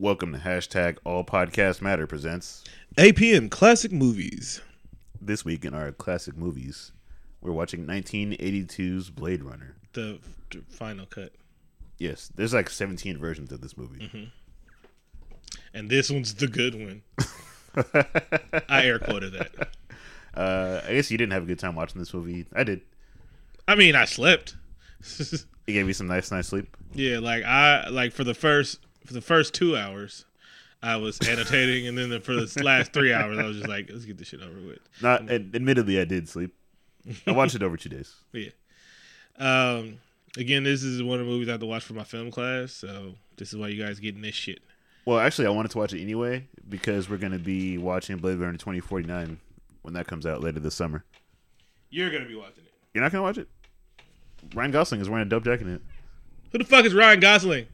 Welcome to hashtag All Podcast Matter presents APM Classic Movies. this week in our classic movies. We're watching 1982's Blade Runner. The final cut. Yes, there's like 17 versions of this movie. And this one's the good one. I air quoted that. Uh, I guess you didn't have a good time watching this movie. I did. I mean, I slept. It gave you some nice, nice sleep. yeah, like I like for the first for the first 2 hours I was annotating and then the, for the last 3 hours I was just like, let's get this shit over with. Not, ad- admittedly, I did sleep. I watched it over two days. Yeah. Um again, this is one of the movies I have to watch for my film class, so this is why you guys getting this shit. Well, actually, I wanted to watch it anyway because we're going to be watching Blade Runner 2049 when that comes out later this summer. You're going to be watching it. You're not going to watch it? Ryan Gosling is wearing a dope jacket in it. Who the fuck is Ryan Gosling?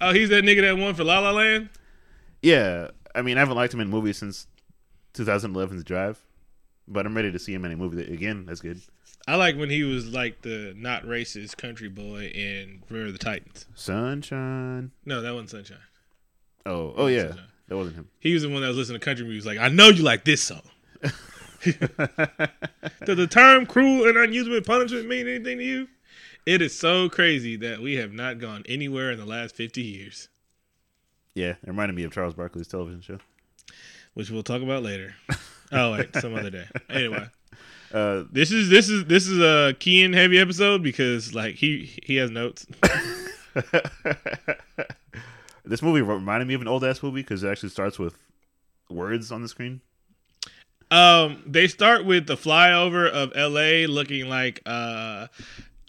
Oh, he's that nigga that won for La La Land? Yeah, I mean, I haven't liked him in movies since 2011's Drive, but I'm ready to see him in a movie that, again, that's good. I like when he was like the not racist country boy in of the Titans. Sunshine. No, that wasn't Sunshine. Oh, oh yeah, Sunshine. that wasn't him. He was the one that was listening to country music. Like, I know you like this song. Does the term cruel and unusual punishment mean anything to you? It is so crazy that we have not gone anywhere in the last 50 years, Yeah, it reminded me of Charles Barkley's television show. which we'll talk about later. Oh, wait, some other day. Anyway, Uh, this is this is this is a key and heavy episode because like he he has notes. this movie reminded me of an old ass movie because it actually starts with words on the screen. Um, they start with the flyover of L.A. looking like uh,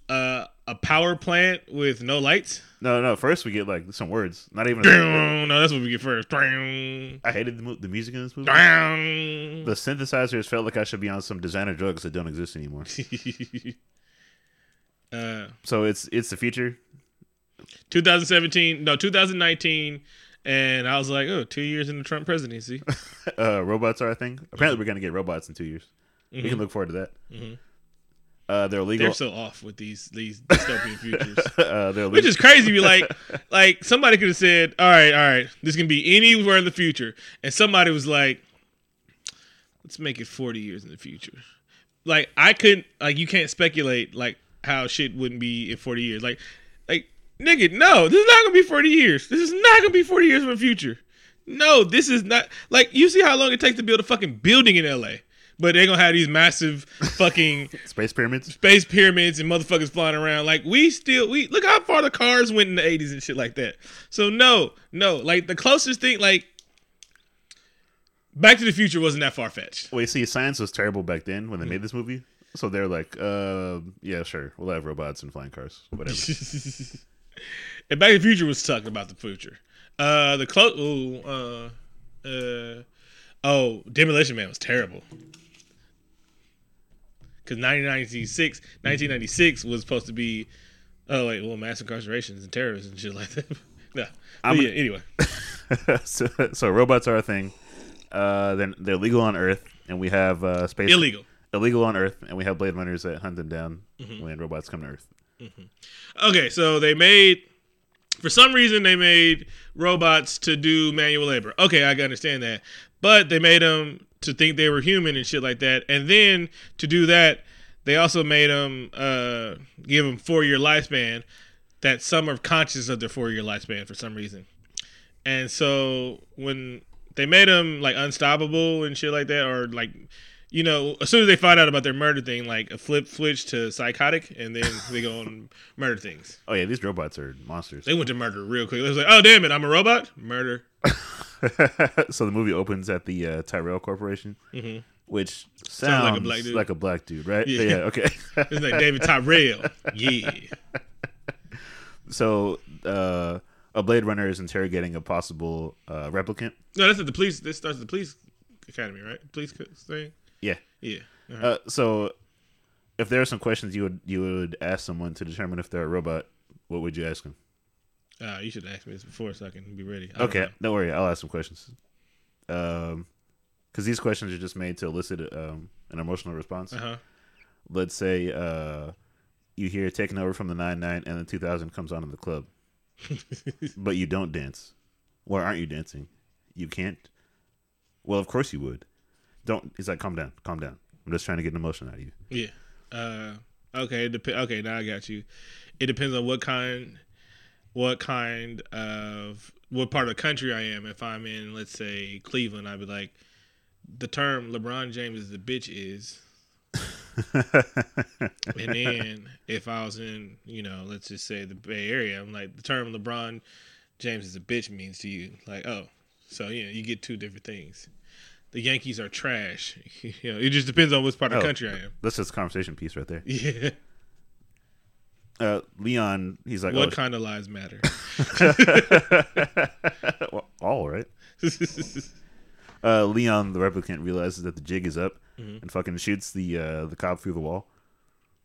uh, a power plant with no lights. No, no. First, we get like some words. Not even. no, that's what we get first. I hated the, the music in this movie. The synthesizers felt like I should be on some designer drugs that don't exist anymore. uh, So it's it's the future. 2017, no, 2019, and I was like, oh, two years in the Trump presidency. Uh, robots are a thing. Apparently, we're gonna get robots in two years. We can look forward to that. Mhm. Uh, they're illegal. They're so off with these these dystopian futures. uh, they're Which is crazy. Be like, like somebody could have said, "All right, all right, this can be anywhere in the future," and somebody was like, "Let's make it forty years in the future." Like I couldn't, like you can't speculate like how shit wouldn't be in forty years. Like, like nigga, no, this is not gonna be forty years. This is not gonna be forty years in the future. No, this is not like you see how long it takes to build a fucking building in L.A. But they're gonna have these massive fucking space pyramids. space pyramids and motherfuckers flying around. Like we still we look how far the cars went in the eighties and shit like that. So no, no, like the closest thing, like Back to the Future wasn't that far fetched. Wait, see, science was terrible back then when they made this movie. So they're like, uh, yeah, sure, we'll have robots and flying cars, whatever. and Back to the Future was talking about the future. Uh, the close, uh, uh, oh, Demolition Man was terrible. Because 1996, 1996 was supposed to be, oh wait, well, mass incarcerations and terrorism and shit like that. no, yeah. Anyway, so, so robots are a thing. Uh, then they're legal on Earth, and we have uh, space illegal. illegal on Earth, and we have Blade Runners that hunt them down Mm-hmm. when robots come to Earth. Okay, so they made for some reason they made robots to do manual labor. Okay, I can understand that. But they made them to think they were human and shit like that. And then to do that, they also made them uh, give them four year lifespan. That some are conscious of their four year lifespan for some reason. And so when they made them like unstoppable and shit like that, or like you know, as soon as they find out about their murder thing, like a flip switch to psychotic, and then they go and murder things. Oh yeah, these robots are monsters. They went to murder real quick. It was like, oh damn it, I'm a robot. Murder. so the movie opens at the uh, Tyrell Corporation, Mhm. which sounds, Sounds like a black dude. like a black dude, right? Yeah. yeah okay. It's like David Tyrell. Yeah. so uh, a Blade Runner is interrogating a possible uh, replicant. No, that's at the police. This starts at the police academy, right? Police thing. Yeah. Yeah. Uh-huh. Uh, so if there are some questions you would you would ask someone to determine if they're a robot, what would you ask them? Uh, you should ask me this before so I can be ready. Okay, know. don't worry, I'll ask some questions. Um, because these questions are just made to elicit um, an emotional response. Uh-huh. Let's say uh, you hear "Taking Over from the Nine Nine" and the 2000 comes on in the club, but you don't dance. Why aren't you dancing? You can't. Well, of course you would. Don't. He's like, calm down, calm down. I'm just trying to get an emotion out of you. Yeah. Uh, okay. Dep- okay. Now I got you. It depends on what kind, what kind of what part of the country I am. If I'm in, let's say Cleveland, I'd be like, the term LeBron James is the bitch is. and then if I was in, you know, let's just say the Bay Area, I'm like the term LeBron James is a bitch means to you. Like, oh, so yeah, you get two different things. The Yankees are trash. you know, it just depends on which part of the Oh. country I am. That's just a conversation piece right there. Yeah. Uh, Leon, he's like, what oh, kind of lies matter? well, all right. Uh, Leon, the replicant, realizes that the jig is up Mm-hmm. and fucking shoots the uh, the cop through the wall.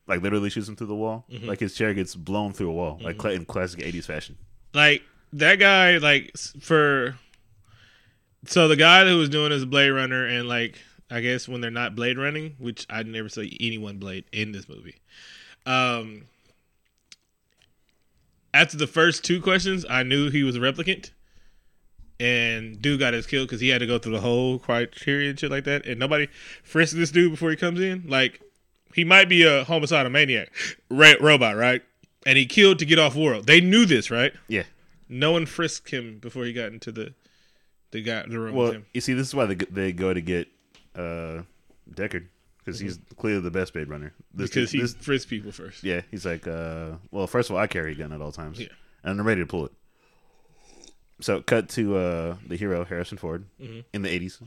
Like literally shoots him through the wall. Mm-hmm. Like his chair gets blown through a wall, like in classic '80s fashion. like that guy, like for so the guy who was doing his Blade Runner, and like I guess when they're not Blade running, which I never saw anyone Blade in this movie. Um, after the first two questions, I knew he was a replicant. And dude got his kill because he had to go through the whole criteria and shit like that. And nobody frisked this dude before he comes in. Like, he might be a homicidal maniac, right, robot, right? And he killed to get off world. They knew this, right? Yeah. No one frisked him before he got into the the guy the room Well, with him. you see, this is why they they go to get uh, Deckard because he's clearly the best Blade Runner. This, Mm-hmm. Because he this- frisked people first. yeah, he's like, uh, well, first of all, I carry a gun at all times, Yeah. and I'm ready to pull it. So, cut to uh, the hero Harrison Ford in the '80s,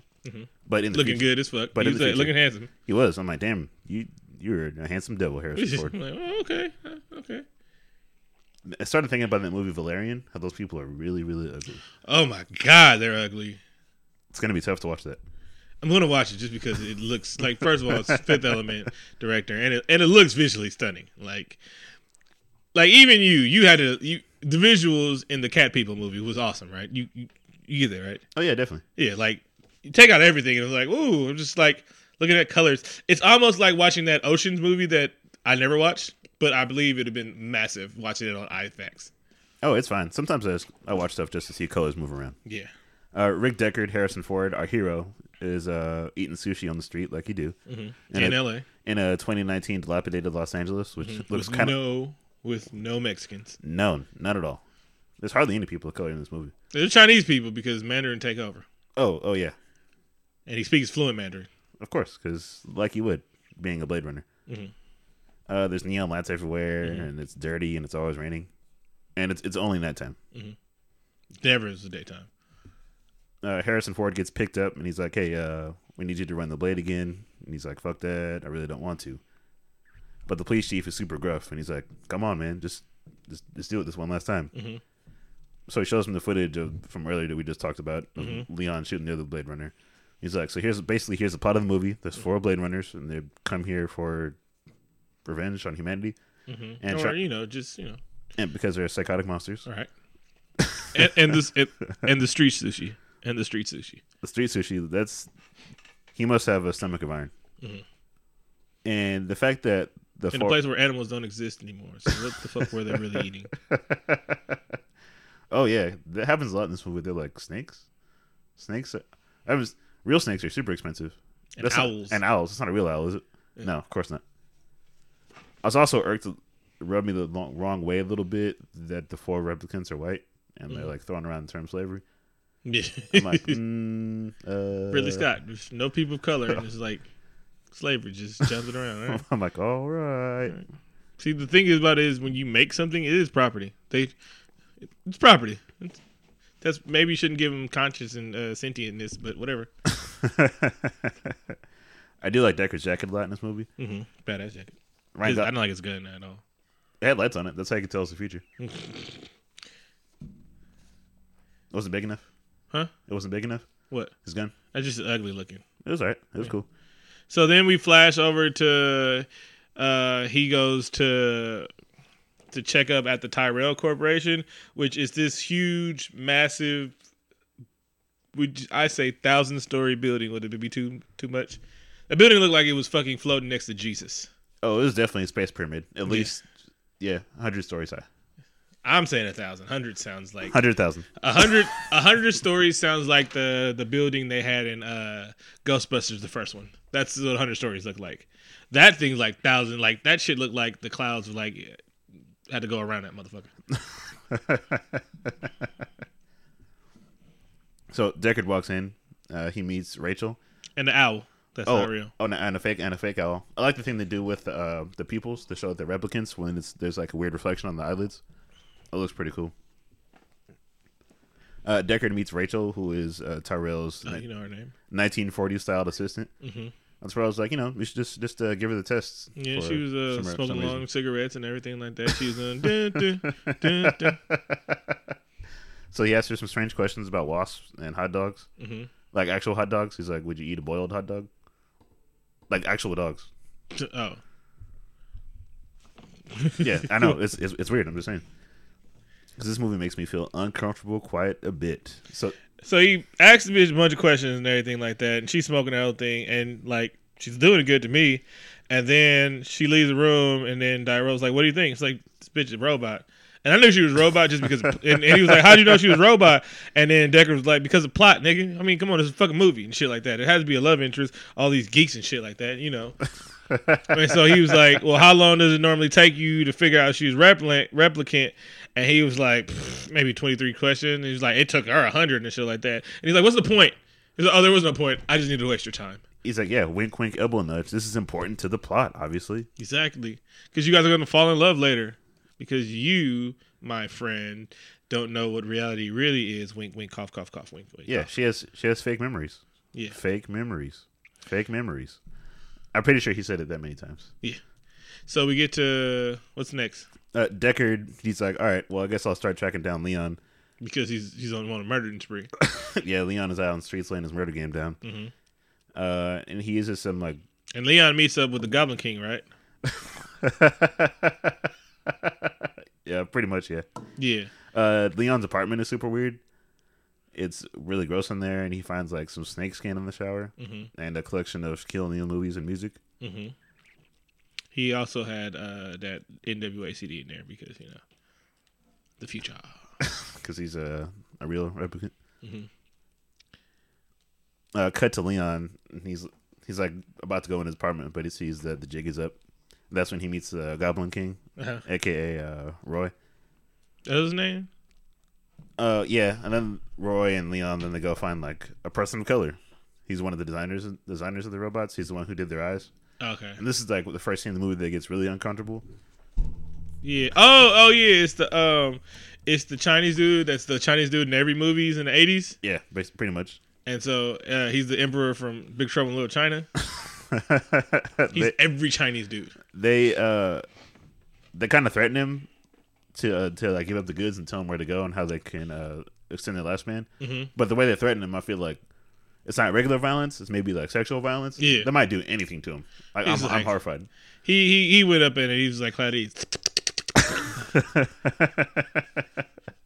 but in the Mm-hmm. Looking future- good as fuck. But He's future. looking handsome. He was. I'm like, damn, you you're a handsome devil, Harrison I'm Ford. like, oh, okay, uh, okay. I started thinking about that movie Valerian. How those people are really, really ugly. Oh my god, they're ugly. It's gonna be tough to watch that. I'm gonna watch it just because it looks like first of all it's Fifth Element director and it and it looks visually stunning. Like like even you you had to you the visuals in the Cat People movie was awesome, right? You you, you get there, right? Oh yeah, definitely. Yeah, like you take out everything and it's like, ooh, I'm just like looking at colors. It's almost like watching that Oceans movie that I never watched, but I believe it'd have been massive watching it on IFX. Oh, it's fine. Sometimes I just, I watch stuff just to see colors move around. Yeah. Uh, Rick Deckard, Harrison Ford, our hero, is uh, eating sushi on the street like you do In, in, a, LA. in a 2019 dilapidated Los Angeles, which looks Mm-hmm. With kind of no with no Mexicans. no, not at all. There's hardly any people of color in this movie. They're Chinese people because Mandarin take over. Oh, oh yeah, And he speaks fluent Mandarin. of course, because like you would, being a Blade Runner. Mhm. Uh, there's neon lights everywhere, Mm-hmm. and it's dirty, and it's always raining, and it's it's only nighttime. Never is the daytime. uh, Harrison Ford gets picked up and he's like, "Hey, uh, we need you to run the blade again." And he's like, "Fuck that! I really don't want to." But the police chief is super gruff and he's like, "Come on, man, just just, just do it this one last time." Mhm. So he shows him the footage of from earlier that we just talked about Mm-hmm. Leon shooting the other Blade Runner. He's like, "So here's basically here's the plot of the movie. There's four Blade Runners and they come here for revenge on humanity, hmm And or try- you know, just you know, and because they're psychotic monsters. all right. and, and this and, and the street sushi and the street sushi. the street sushi that's he must have a stomach of iron Mhm. and the fact that the In a place where animals don't exist anymore. So what the fuck were they really eating? oh yeah that happens a lot in this movie they're like snakes snakes are- that was real snakes are super expensive And That's not- owls. and owls it's not a real owl is it no of course not i was also irked rubbed me the long, wrong way a little bit that the four replicants are white and Mm-hmm. they're like throwing around the term slavery Yeah. i'm like mm, uh, Ridley Scott. There's no people of color and it's like slavery just jumping around. all right. i'm like all right See, the thing is about it is when you make something, it is property. They, it's property. It's, that's maybe you shouldn't give them conscious and uh, sentientness, but whatever. I do like Deckard's jacket a lot in this movie. hmm Badass jacket. I don't like it's good at all. it had lights on it. That's how you can tell it's the future. it wasn't big enough. Huh? It wasn't big enough. What? His gun. That's just ugly looking. It was alright. It was cool. So then we flash over to uh he goes to to check up at the Tyrell Corporation, which is this huge, massive would I say thousand story building. Would it be too too much? The building looked like it was fucking floating next to Jesus. Oh, it was definitely a space pyramid. At least, yeah, hundred stories high. I'm saying a thousand. Hundred sounds like Hundred thousand. a hundred. A hundred stories sounds like the the building they had in uh Ghostbusters, the first one. That's what hundred stories look like. That thing's like thousand. Like that shit looked like the clouds were like had to go around that motherfucker. So Deckard walks in. Uh, he meets Rachel. And the owl. That's Oh, not real. oh, and a- and a fake and a fake owl. I like the thing they do with uh, the pupils to show the replicants when it's there's like a weird reflection on the eyelids. It looks pretty cool. Uh, Deckard meets Rachel, who is uh, Tyrell's Oh, you know her name. 1940s styled assistant. hmm That's where I was like, you know, we should just just uh, give her the tests. Yeah, she was uh, some- smoking long cigarettes and everything like that. She was doing. dun, dun, dun. So he asked her some strange questions about wasps and hot dogs, Mhm. like actual hot dogs. He's like, "Would you eat a boiled hot dog?" Like actual dogs. Oh, Yeah, I know it's it's, it's weird. I'm just saying because this movie makes me feel uncomfortable quite a bit. So So he asks the bitch a bunch of questions and everything like that, and she's smoking the whole thing, and like she's doing it good to me. And then she leaves the room, and then Tyrell's like, "What do you think?" It's like this bitch is a robot, and I knew she was a robot just because. And, and he was like, "How do you know she was a robot?" And then Deckard was like, "Because of plot, nigga. I mean, come on, it's a fucking movie and shit like that. It has to be a love interest. All these geeks and shit like that, you know." and so he was like, "Well, how long does it normally take you to figure out she's replicant?" replicant? And he was like, maybe twenty three questions. And he's like, it took her hundred and shit like that. And he's like, what's the point? He's like, oh, there was no point. I just needed to waste your time. he's like, "Yeah, wink, wink, elbow nudge. This is important to the plot, obviously." Exactly, because you guys are going to fall in love later. Because you, my friend, don't know what reality really is. Wink, wink, cough, cough, cough, wink, wink. Yeah, cough. she has she has fake memories. Yeah. fake memories, fake memories. I'm pretty sure he said it that many times. Yeah. So we get to what's next? Uh, Deckard, he's like, "All right, well, I guess I'll start tracking down Leon." Because he's he's on one a murdering spree. yeah, Leon is out on the streets laying his murder game down. Mm-hmm. Uh, and he uses some like And Leon meets up with the Goblin King, right? yeah, pretty much, yeah. Yeah. Uh, Leon's apartment is super weird. It's really gross in there, and he finds like some snake skin in the shower hmm and a collection of Shaquille O'Neal movies and music. hmm He also had uh, that NWA CD in there because you know the future. because he's a a real replicant. Mhm. Uh, cut to Leon. He's he's like about to go in his apartment, but he sees that the jig is up. That's when he meets the Goblin King, Uh-huh. aka uh, Roy. That was his name. Uh, yeah, and then Roy and Leon then they go find like a person of color. He's one of the designers designers of the robots. He's the one who did their eyes. Okay. And this is like the first scene in the movie that gets really uncomfortable. Yeah. Oh, oh yeah. It's the um, it's the Chinese dude. That's the Chinese dude in every movies in the eighties. Yeah, pretty much. And so uh, he's the emperor from Big Trouble in Little China. He's they every Chinese dude. they uh they kind of threaten him to uh, to like give up the goods and tell him where to go and how they can uh, extend their lifespan. Mhm. But the way they threaten him, I feel like it's not regular violence. It's maybe like sexual violence. Yeah. they might do anything to him. Like, I'm, He's I'm like- horrified. He he he went up in it. He was like, "Claudie."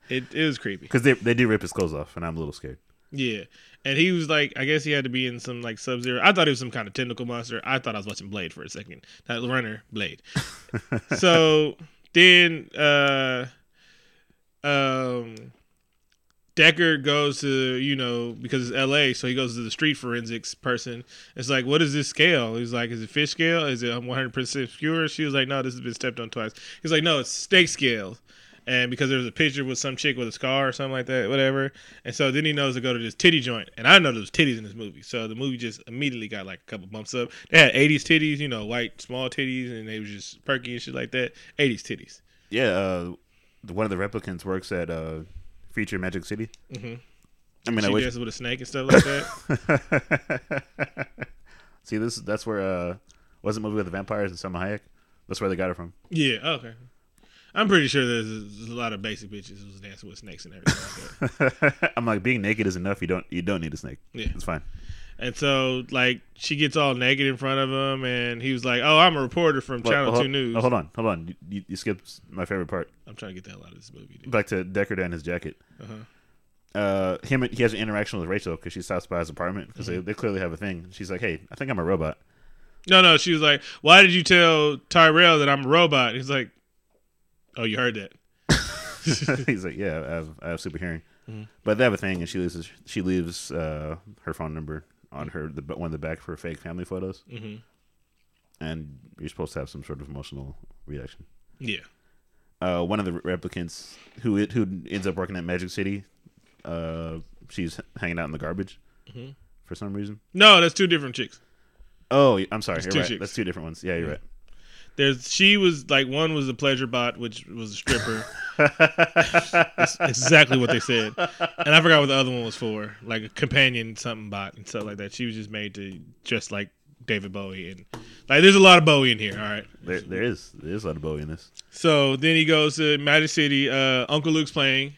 It it was creepy. Because they they do rip his clothes off, and I'm a little scared. Yeah. And he was like, I guess he had to be in some like Sub Zero. I thought he was some kind of tentacle monster. I thought I was watching Blade for a second. That runner, Blade. so then uh um Deckard goes to, you know, because it's LA, so he goes to the street forensics person. It's like, what is this scale? He's like, is it fish scale? Is it 100% pure? She was like, no, this has been stepped on twice. He's like, no, it's steak scale. And because there was a picture with some chick with a scar or something like that, whatever. And so then he knows to go to this titty joint. And I know there was titties in this movie. So the movie just immediately got like a couple bumps up. They had 80s titties, you know, white, small titties, and they was just perky and shit like that. 80s titties. Yeah, uh, one of the replicants works at uh, Future Magic City. Mm-hmm. I mean, I she wish. dances with a snake and stuff like that. See, this that's where uh, was the movie with the vampires and Salma Hayek? That's where they got it from. yeah, okay. I'm pretty sure there's a, there's a lot of basic bitches who's dancing with snakes and everything like that. I'm like, being naked is enough. You don't you don't need a snake. Yeah. it's fine. And so, like, she gets all naked in front of him, and he was like, "Oh, I'm a reporter from Well, Channel Two News." oh, hold on, hold on. You- You, you skipped my favorite part. I'm trying to get the hell out of this movie. Dude. Back to Deckard and his jacket. Uh-huh. Uh, him he has an interaction with Rachel because she stops by his apartment because Mm-hmm. they, they clearly have a thing. She's like, "Hey, I think I'm a robot." No, no, she was like, "Why did you tell Tyrell that I'm a robot?" He's like, "Oh, you heard that." He's like, yeah, I have, I have super hearing, Mm-hmm. but they have a thing, and she leaves she leaves uh, her phone number on her the one in the back for fake family photos, Mhm. and you're supposed to have some sort of emotional reaction. Yeah. Uh, one of the replicants who it, who ends up working at Magic City, uh, she's hanging out in the garbage Mm-hmm. for some reason. No, that's two different chicks. Oh, I'm sorry, It's you're right. chicks. That's two different ones. Yeah, you're right. There's she was like one was a pleasure bot, which was a stripper. That's exactly what they said. And I forgot what the other one was for, like a companion something bot and stuff like that. She was just made to dress like David Bowie and like there's a lot of Bowie in here. All right. There, there is there is a lot of Bowie in this. So then he goes to Magic City. Uh, Uncle Luke's playing,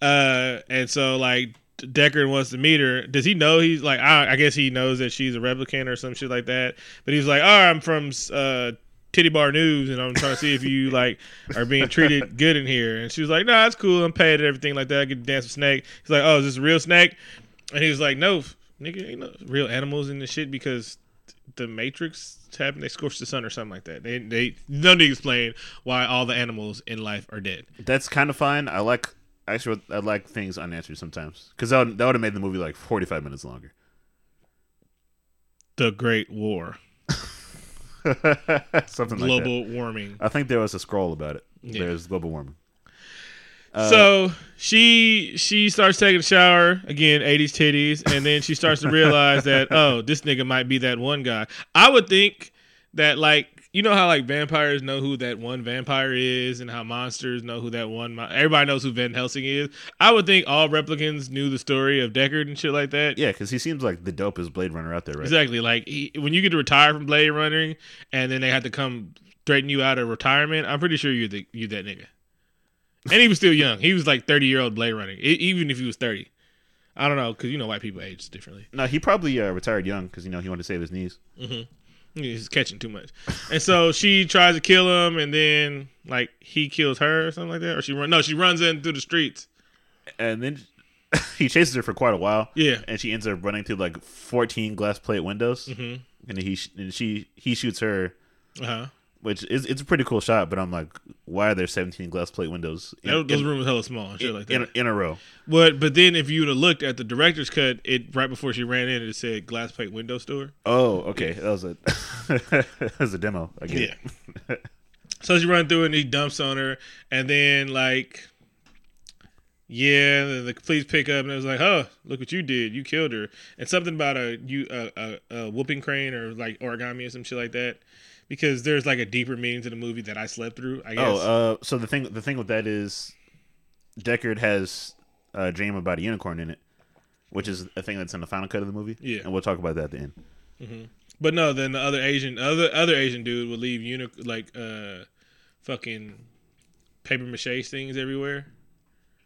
uh, and so like Deckard wants to meet her. Does he know he's like? I, I guess he knows that she's a replicant or some shit like that. But he's like, "Oh, I'm from uh, Titty Bar News, and I'm trying to see if you like are being treated good in here." And she was like, "No, nah, it's cool. I'm paid and everything like that. I get to dance with Snake." He's like, "Oh, is this a real snake?" And he was like, "No, nigga, ain't no real animals in this shit because." The Matrix happened. They scorched the sun or something like that. They they none to explain why all the animals in life are dead. That's kind of fine. I like actually I like things unanswered sometimes because that would, that would have made the movie like 45 minutes longer. The Great War, Something like global warming. I think there was a scroll about it. Yeah. There's global warming. Uh, so she she starts taking a shower again, 80s titties, and then she starts to realize that oh, this nigga might be that one guy. I would think that like you know how like vampires know who that one vampire is, and how monsters know who that one. Mon- Everybody knows who Van Helsing is. I would think all replicants knew the story of Deckard and shit like that. Yeah, because he seems like the dopest Blade Runner out there, right? Exactly. Like he, when you get to retire from Blade Running, and then they had to come threaten you out of retirement. I'm pretty sure you're the you that nigga. And he was still young. He was like 30 year old Blade Running, e- even if he was 30. I don't know because you know white people age differently. No, he probably uh, retired young because you know he wanted to save his knees. He's catching too much, and so she tries to kill him, and then like he kills her or something like that, or she run. No, she runs in through the streets. And then he chases her for quite a while. Yeah. and she ends up running through like 14 glass plate windows. Mhm. And he and she he shoots her, Uh huh. Which is it's a pretty cool shot. But I'm like, why are there 17 glass plate windows in, Those in, rooms hella small and shit like that. in, in a row? But but then if you would have looked at the director's cut, it right before she ran in, it said glass plate window store. Oh, okay, that was a that was a demo. I get. Yeah. so she run through and he dumps on her, and then like, yeah, the, the police pick up and it was like, oh, look what you did, you killed her, and something about a you a, a, a whooping crane or like origami or some shit like that, because there's like a deeper meaning to the movie that I slept through. I guess. Oh, uh, so the thing the thing with that is, Deckard has a dream about a unicorn in it, which is a thing that's in the final cut of the movie. Yeah. and we'll talk about that at the end. But no, then the other Asian, other other Asian dude would leave uni- like uh, fucking paper mache things everywhere,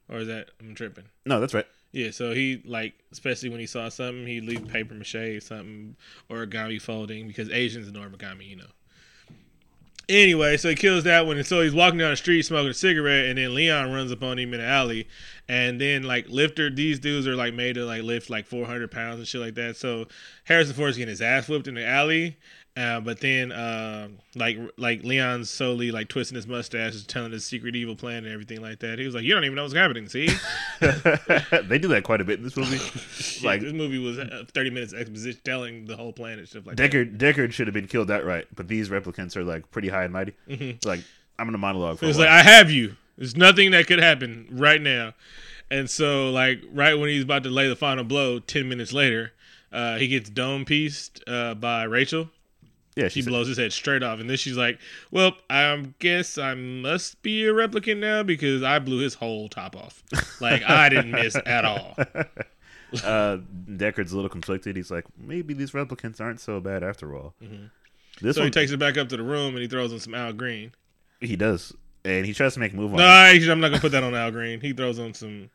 or is that I'm tripping? No, that's right. Yeah, so he like, especially when he saw something, he'd leave paper mache something origami folding because Asians know origami, you know. Anyway, so he kills that one, and so he's walking down the street smoking a cigarette, and then Leon runs up on him in the alley, and then like lifter, these dudes are like made to like lift like 400 pounds and shit like that. So Harrison Ford's getting his ass whipped in the alley, uh, but then uh, like like Leon's solely like twisting his mustache, is telling his secret evil plan and everything like that. He was like, "You don't even know what's happening." See, they do that quite a bit in this movie. Shit, like this movie was uh, 30 minutes exposition telling the whole plan and stuff like that. Deckard, Deckard should have been killed outright, but these replicants are like pretty high and mighty. Like I'm gonna monologue for It's like I have you. There's nothing that could happen right now. And so like right when he's about to lay the final blow, 10 minutes later, uh, he gets dome pieced uh, by Rachel. Yeah, She she's blows his head straight off, and then she's like, "Well, I guess I must be a replicant now because I blew his whole top off. Like I didn't miss at all." uh, Deckard's a little conflicted. He's like, maybe these replicants aren't so bad after all. This Mm-hmm. So one, he takes it back up to the room and he throws on some Al Green. he does, and he tries to make a move on. No. I'm not gonna put that on Al Green. He throws on some.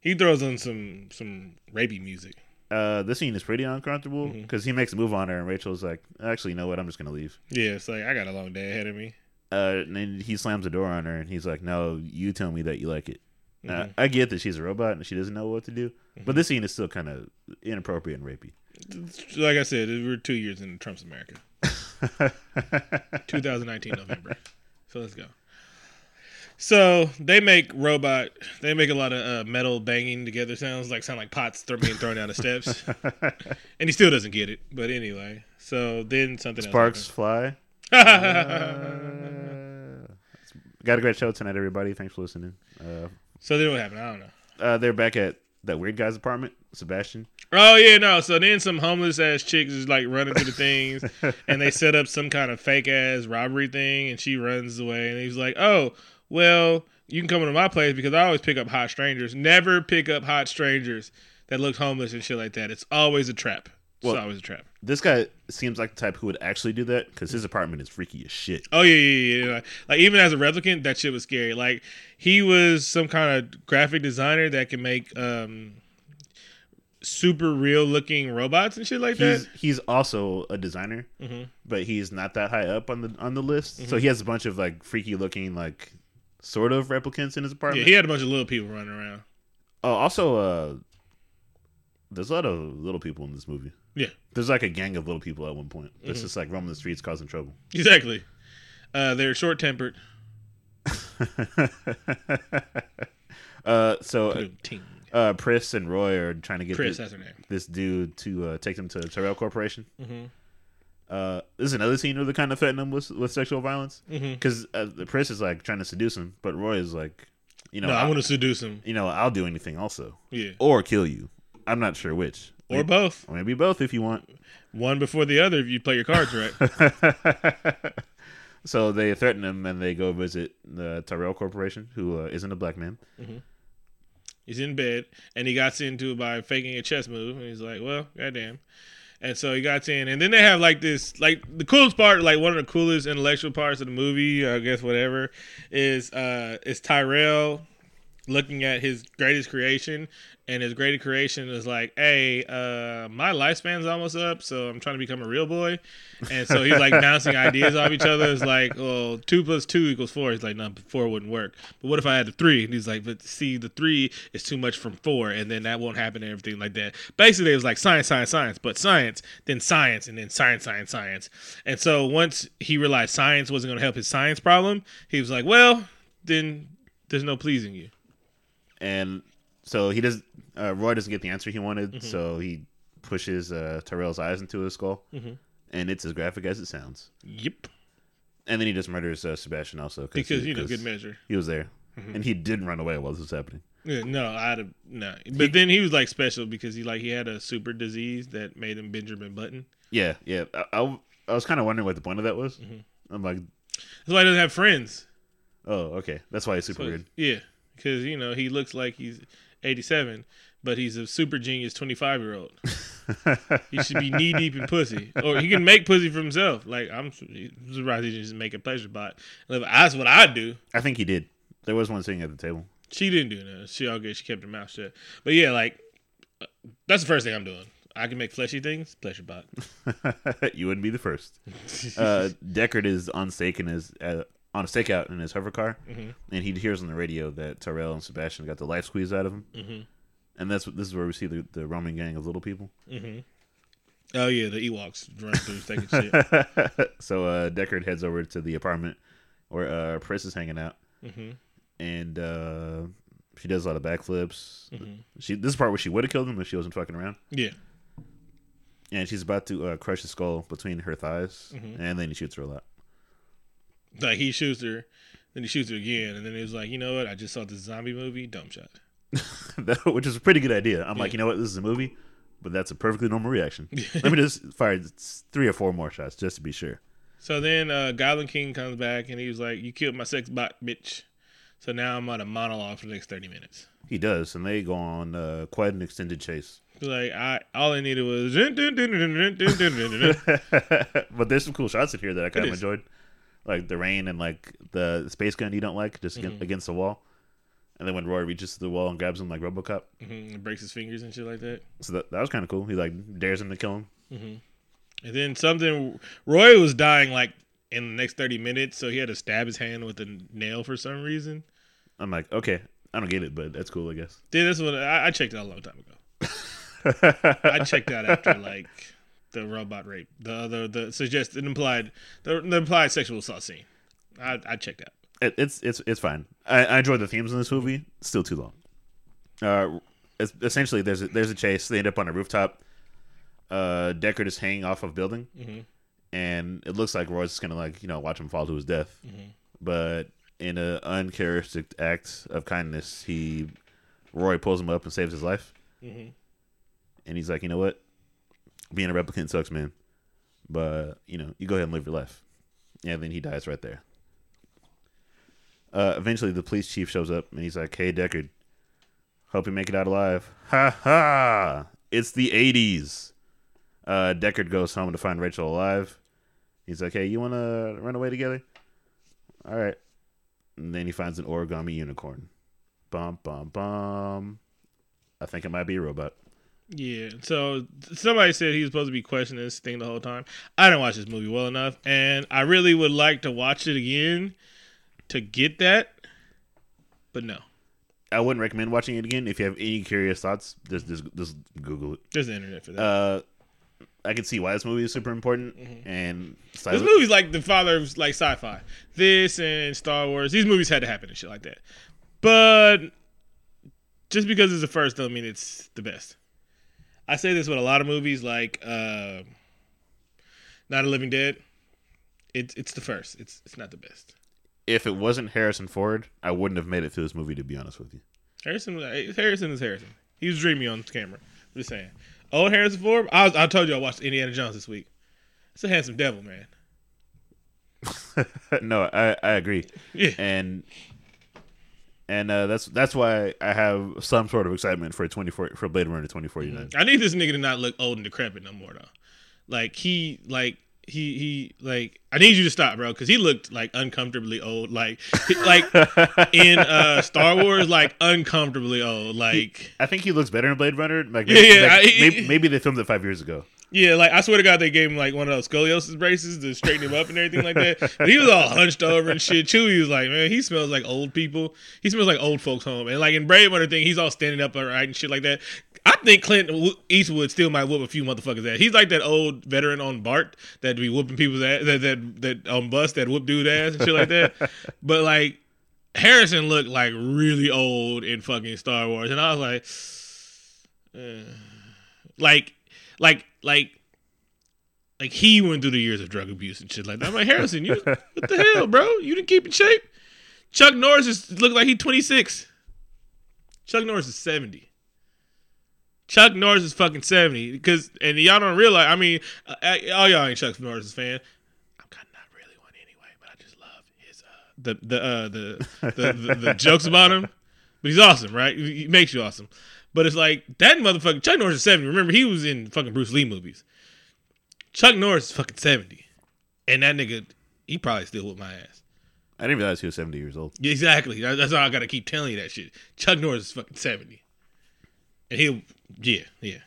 He throws on some some rapey music. Uh, this scene is pretty uncomfortable Mm-hmm. because he makes a move on her, and Rachel's like, actually, you know what? I'm just gonna leave. Yeah, it's like I got a long day ahead of me. Uh, and then he slams the door on her, and he's like, "No, you tell me that you like it." Uh, Mm-hmm. I get that she's a robot and she doesn't know what to do, but this scene is still kind of inappropriate and rapey. Like I said, we're two years into Trump's America. 2019 November. So let's go. So they make robot. They make a lot of uh, metal banging together sounds, like sound like pots throw- being thrown down the steps. and he still doesn't get it. But anyway, so then something Sparks fly. Uh, got a great show tonight, everybody. Thanks for listening. Uh, so then what happened? I don't know. uh, they're back at that weird guy's apartment, Sebastian. Oh yeah, no. So then some homeless ass chicks is like running through the things, and they set up some kind of fake ass robbery thing, and she runs away, and he's like, "Oh, well, you can come into my place because I always pick up hot strangers. Never pick up hot strangers that look homeless and shit like that. It's always a trap. It's Well- always a trap." This guy seems like the type who would actually do that because his apartment is freaky as shit. Oh yeah, yeah, yeah, yeah. Like even as a replicant, that shit was scary. Like he was some kind of graphic designer that can make um super real looking robots and shit like He's that. he's also a designer, hmm but he's not that high up on the on the list. So he has a bunch of like freaky looking like sort of replicants in his apartment. Yeah, he had a bunch of little people running around. Oh, also, uh, there's a lot of little people in this movie. Yeah. There's like a gang of little people at one point. It's just like roaming the streets causing trouble. Exactly. Uh, they're short tempered. uh, so uh, uh, Pris and Roy are trying to get Chris, this, that's her name. this dude to uh, take them to Tyrell Corporation. hmm Uh, this is another scene where they're kind of threatening him with, with sexual violence because uh, the Pris is like trying to seduce him, but Roy is like, you know, No, I want to seduce him. you know, I'll do anything also, Yeah, or kill you. I'm not sure which, or both. or maybe both if you want. One before the other if you play your cards right. so they threaten him and they go visit the Tyrell Corporation, who uh, isn't a black man. He's in bed and he got into it by faking a chess move. And he's like, well, goddamn. And so he got in, and then they have like this, like the coolest part, like one of the coolest intellectual parts of the movie, I guess whatever, is uh is Tyrell looking at his greatest creation, and his greatest creation is like, hey, uh, my lifespan's almost up, so I'm trying to become a real boy, and so he's like bouncing ideas off each other. It's like, well, two plus two equals four. He's like, no, four wouldn't work. But what if I had the three? And he's like, but see, the three is too much from four, and then that won't happen and everything like that. Basically, it was like science, science, science, but science, then science, and then science, science, science. And so once he realized science wasn't going to help his science problem, he was like, well, then there's no pleasing you. And so he does. Uh, Roy doesn't get the answer he wanted, Mm-hmm. so he pushes uh, Tyrell's eyes into his skull, Mhm. and it's as graphic as it sounds. Yep. And then he just murders uh, Sebastian also Because, he, you know, 'cause good measure. He was there, Mm-hmm. and he didn't run away while this was happening. Yeah, no, I'd have no. But then he was like special because he like he had a super disease that made him Benjamin Button. Yeah, yeah. I, I, I was kind of wondering what the point of that was. Mm-hmm. I'm like, That's why he doesn't have friends. oh, okay, that's why he's super So, weird. yeah, because you know he looks like he's 87, but he's a super genius 25 year old. He should be knee deep in pussy, or he can make pussy for himself. Like I'm surprised he didn't just make a pleasure bot. That's what I'd do. I think he did. There was one sitting at the table. She didn't do that. She all good. She kept her mouth shut. But yeah, like that's the first thing I'm doing. I can make fleshy things. Pleasure bot. you wouldn't be the first. Uh, Deckard is on stake in his uh, on a stakeout in his hover car, Mhm. and he hears on the radio that Tyrell and Sebastian got the life squeezed out of him, Mhm. and that's this is where we see the, the roaming gang of little people. hmm Oh yeah, the Ewoks run through taking shit. so uh, Deckard heads over to the apartment where uh, Pris is hanging out, hmm and uh, she does a lot of backflips. Mhm. She this is part where she would have killed him if she wasn't fucking around. Yeah. And she's about to uh, crush his skull between her thighs, Mhm. and then he shoots her a lot. Like he shoots her, then he shoots her again, and then he was like, you know what? I just saw this zombie movie. Dumb shot. Which is a pretty good idea. I'm like, you know what, this is a movie, but that's a perfectly normal reaction. Let me just fire three or four more shots just to be sure. So then uh, Goblin King comes back and he was like, "You killed my sex bot, bitch." So now I'm on a monologue for the next thirty minutes. He does, and they go on uh, quite an extended chase. Like I, all I needed was. but there's some cool shots in here that I kind It of is. enjoyed, like the rain and like the space gun you don't like just against, Mhm. against the wall. And then when Roy reaches to the wall and grabs him like RoboCop, Mhm, breaks his fingers and shit like that. so that, that was kind of cool. He like dares him to kill him. hmm And then something. Roy was dying like in the next thirty minutes, so he had to stab his hand with a nail for some reason. I'm like, okay, I don't get it, but that's cool, I guess. Dude, that's what I, I checked out a long time ago. I checked out after like the robot rape, the other the suggested implied the, the implied sexual assault scene. I, I checked out. it, it's it's it's fine. I, I enjoy the themes in this movie. Still too long. Uh, es- essentially, there's a, there's a chase. They end up on a rooftop. Uh, Deckard is hanging off of a building, and it looks like Roy's just gonna like you know watch him fall to his death. But in an uncharacteristic act of kindness, he Roy pulls him up and saves his life. And he's like, you know what? Being a replicant sucks, man. But you know, you go ahead and live your life. And then he dies right there. Uh, eventually, the police chief shows up and he's like, "Hey, Deckard, hope you make it out alive." Ha ha! It's the '80s. Uh, Deckard goes home to find Rachel alive. He's like, "Hey, you want to run away together?" All right. And then he finds an origami unicorn. Bum bum bum. I think it might be a robot. Yeah. So somebody said he was supposed to be questioning this thing the whole time. I didn't watch this movie well enough, and I really would like to watch it again to get that. But no, I wouldn't recommend watching it again. If you have any curious thoughts, just just, just Google it. there's the internet for that. Uh, I can see why this movie is super important, and this styli- movie's like the father of like sci-fi. This and Star Wars. These movies had to happen and shit like that. But just because it's the first doesn't mean it's the best. I say this with a lot of movies like uh, Not a Living Dead. It's it's the first. It's it's not the best. if it wasn't Harrison Ford, I wouldn't have made it through this movie. To be honest with you, Harrison Harrison is Harrison. He was dreamy on camera. I'm just saying. Old Harrison Ford. I was, I told you I watched Indiana Jones this week. It's a handsome devil, man. no, I I agree, Yeah. and and uh, that's that's why I have some sort of excitement for twenty four for Blade Runner twenty forty nine. I need this nigga to not look old and decrepit no more though. Like he like he he like I need you to stop, bro, because he looked like uncomfortably old. Like like in uh Star Wars, like uncomfortably old. Like I think he looks better in Blade Runner. Like Yeah, maybe, yeah, like, I- maybe, maybe they filmed it five years ago. Yeah, like I swear to God, they gave him like one of those scoliosis braces to straighten him up and everything like that. And he was all hunched over and shit. Chewie was like, man, he smells like old people. He smells like old folks home. And like in Blade Runner thing, he's all standing up upright and shit like that. I think Clint Eastwood still might whoop a few motherfuckers ass. He's like that old veteran on Bart that be whooping people's ass, that that that on bus that whoop dude ass and shit like that. but like Harrison looked like really old in fucking Star Wars, and I was like, eh. like, like, like. Like he went through the years of drug abuse and shit like that. I'm like Harrison, you what the hell, bro? You didn't keep in shape. Chuck Norris is look like he's 26. Chuck Norris is 70. Chuck Norris is fucking 70 because and y'all don't realize. I mean, uh, uh, all y'all ain't Chuck Norris fan. I'm kind of not really one anyway, but I just love his uh, the the uh, the, the, the the jokes about him. But he's awesome, right? He makes you awesome. But it's like that motherfucker. Chuck Norris is 70. Remember, he was in fucking Bruce Lee movies. Chuck Norris is fucking 70, and that nigga, he probably still with my ass. I didn't realize he was seventy years old. Yeah, exactly. That's why I gotta keep telling you that shit. Chuck Norris is fucking seventy, and he'll yeah yeah.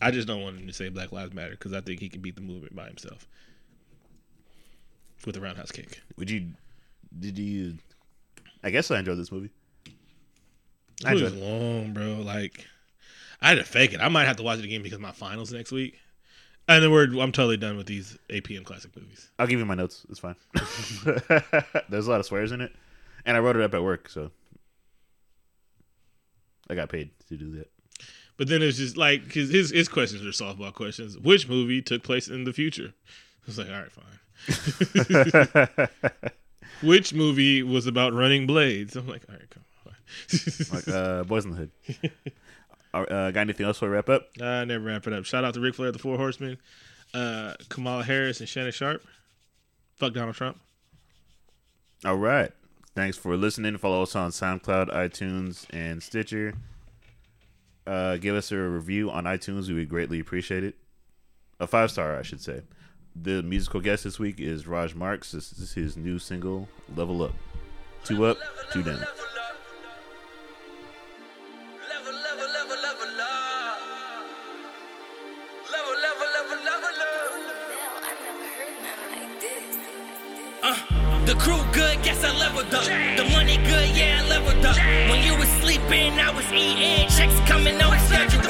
I just don't want him to say Black Lives Matter because I think he can beat the movement by himself with a roundhouse kick. Would you? Did you? I guess I enjoyed this movie. I It was it. long, bro. Like I had to fake it. I might have to watch it again because my finals next week. And then we're I'm totally done with these APM classic movies. I'll give you my notes. It's fine. There's a lot of swears in it, and I wrote it up at work, so I got paid to do that. But then it's just like cause his his questions are softball questions. Which movie took place in the future? I was like, all right, fine. Which movie was about running blades? I'm like, all right, come on. Like uh, Boyz n the Hood. Uh, got anything else for a wrap up? I never wrap it up. Shout out to Ric Flair, the Four Horsemen, uh, Kamala Harris, and Shannon Sharpe. Fuck Donald Trump. All right. Thanks for listening. Follow us on SoundCloud, iTunes, and Stitcher. Uh, give us a review on iTunes. We would greatly appreciate it. A five star, I should say. The musical guest this week is Raj Marks. This is his new single, Level Up. Two up, two down. Sleeping, I was eating. Checks coming on schedule.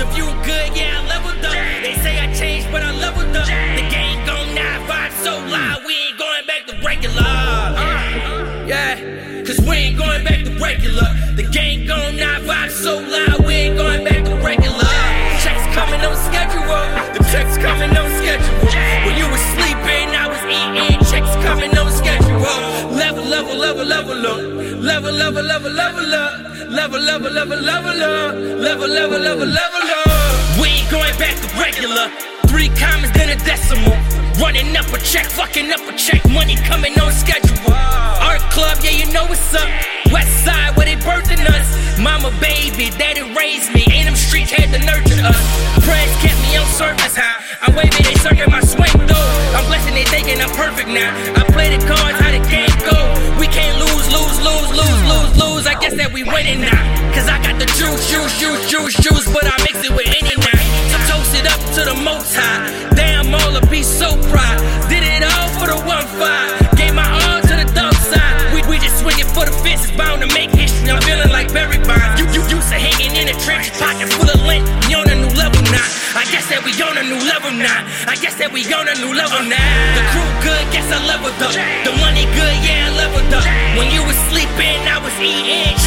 The view good, yeah, I leveled up. They say I changed, but I leveled up. The game gon' not vibe so loud, we ain't going back to regular. Uh, yeah. Cause we ain't going back to regular. The game gon' not vibe so loud, we ain't going back to regular. Checks coming on schedule, the checks coming on schedule. When you was sleeping, I was eating. Checks coming on schedule. Level, level, level, level up. Level, level, level, level up. Level, level, level, level up. Level, level, level, level up. We ain't going back to regular. Three commas, then a decimal. Running up a check, fucking up a check. Money coming on schedule. Art club, yeah, you know what's up. West side, where they birthing us. Mama, baby, daddy raised me. In them streets, had to nurture us. Prayers kept me on surface high. I'm waving, they circle my swing though. I'm blessing, they thinking I'm perfect now. I play the cards, how the game go. We can't lose, lose, lose, lose, lose. I guess that we winning now. Cause I got the juice, juice, juice, juice, juice, but I mix it with any now. So toast it up to the most high. Damn, all the be so proud. Did it all for the one five. Gave my all to the dark side. We, we just swinging for the fences, bound to make history. I'm feeling like Barry Bonds. You, you used to hanging in a trench, pocket full of lint. We on a new level now. I guess that we on a new level now. I guess that we on a new level now. The crew good, guess I leveled up. The money good, yeah, sleeping,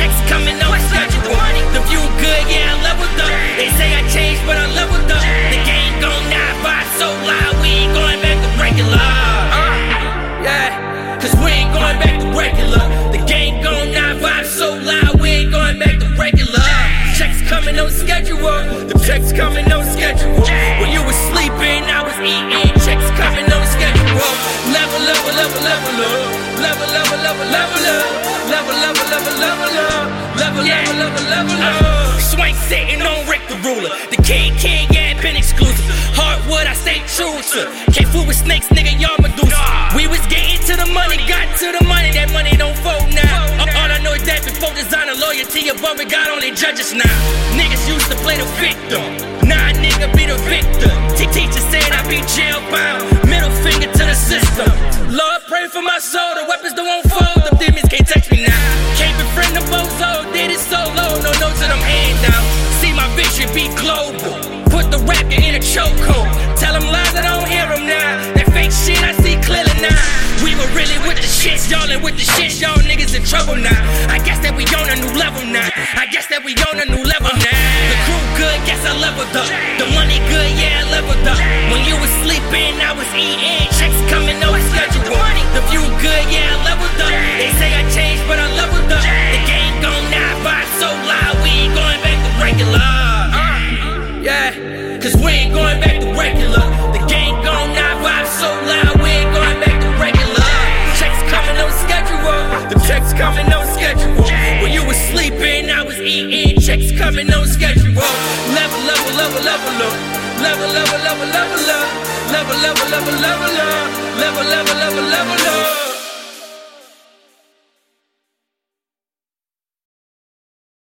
With snakes, nigga, y'all Medusa. We was getting to the money, got to the money. That money don't fold now. All- All I know is that before designer loyalty above it, God only judges now. Niggas used to play the victim. Nah, nigga, be the victor. T- teacher said I be jail bound. Middle finger to the system. Lord, pray for my soul. The weapons don't fold, The demons can't touch coming on schedule. Level, level, level, level up. Level, level, level, level up. Level, level, level, level up. Level, level, level, level up.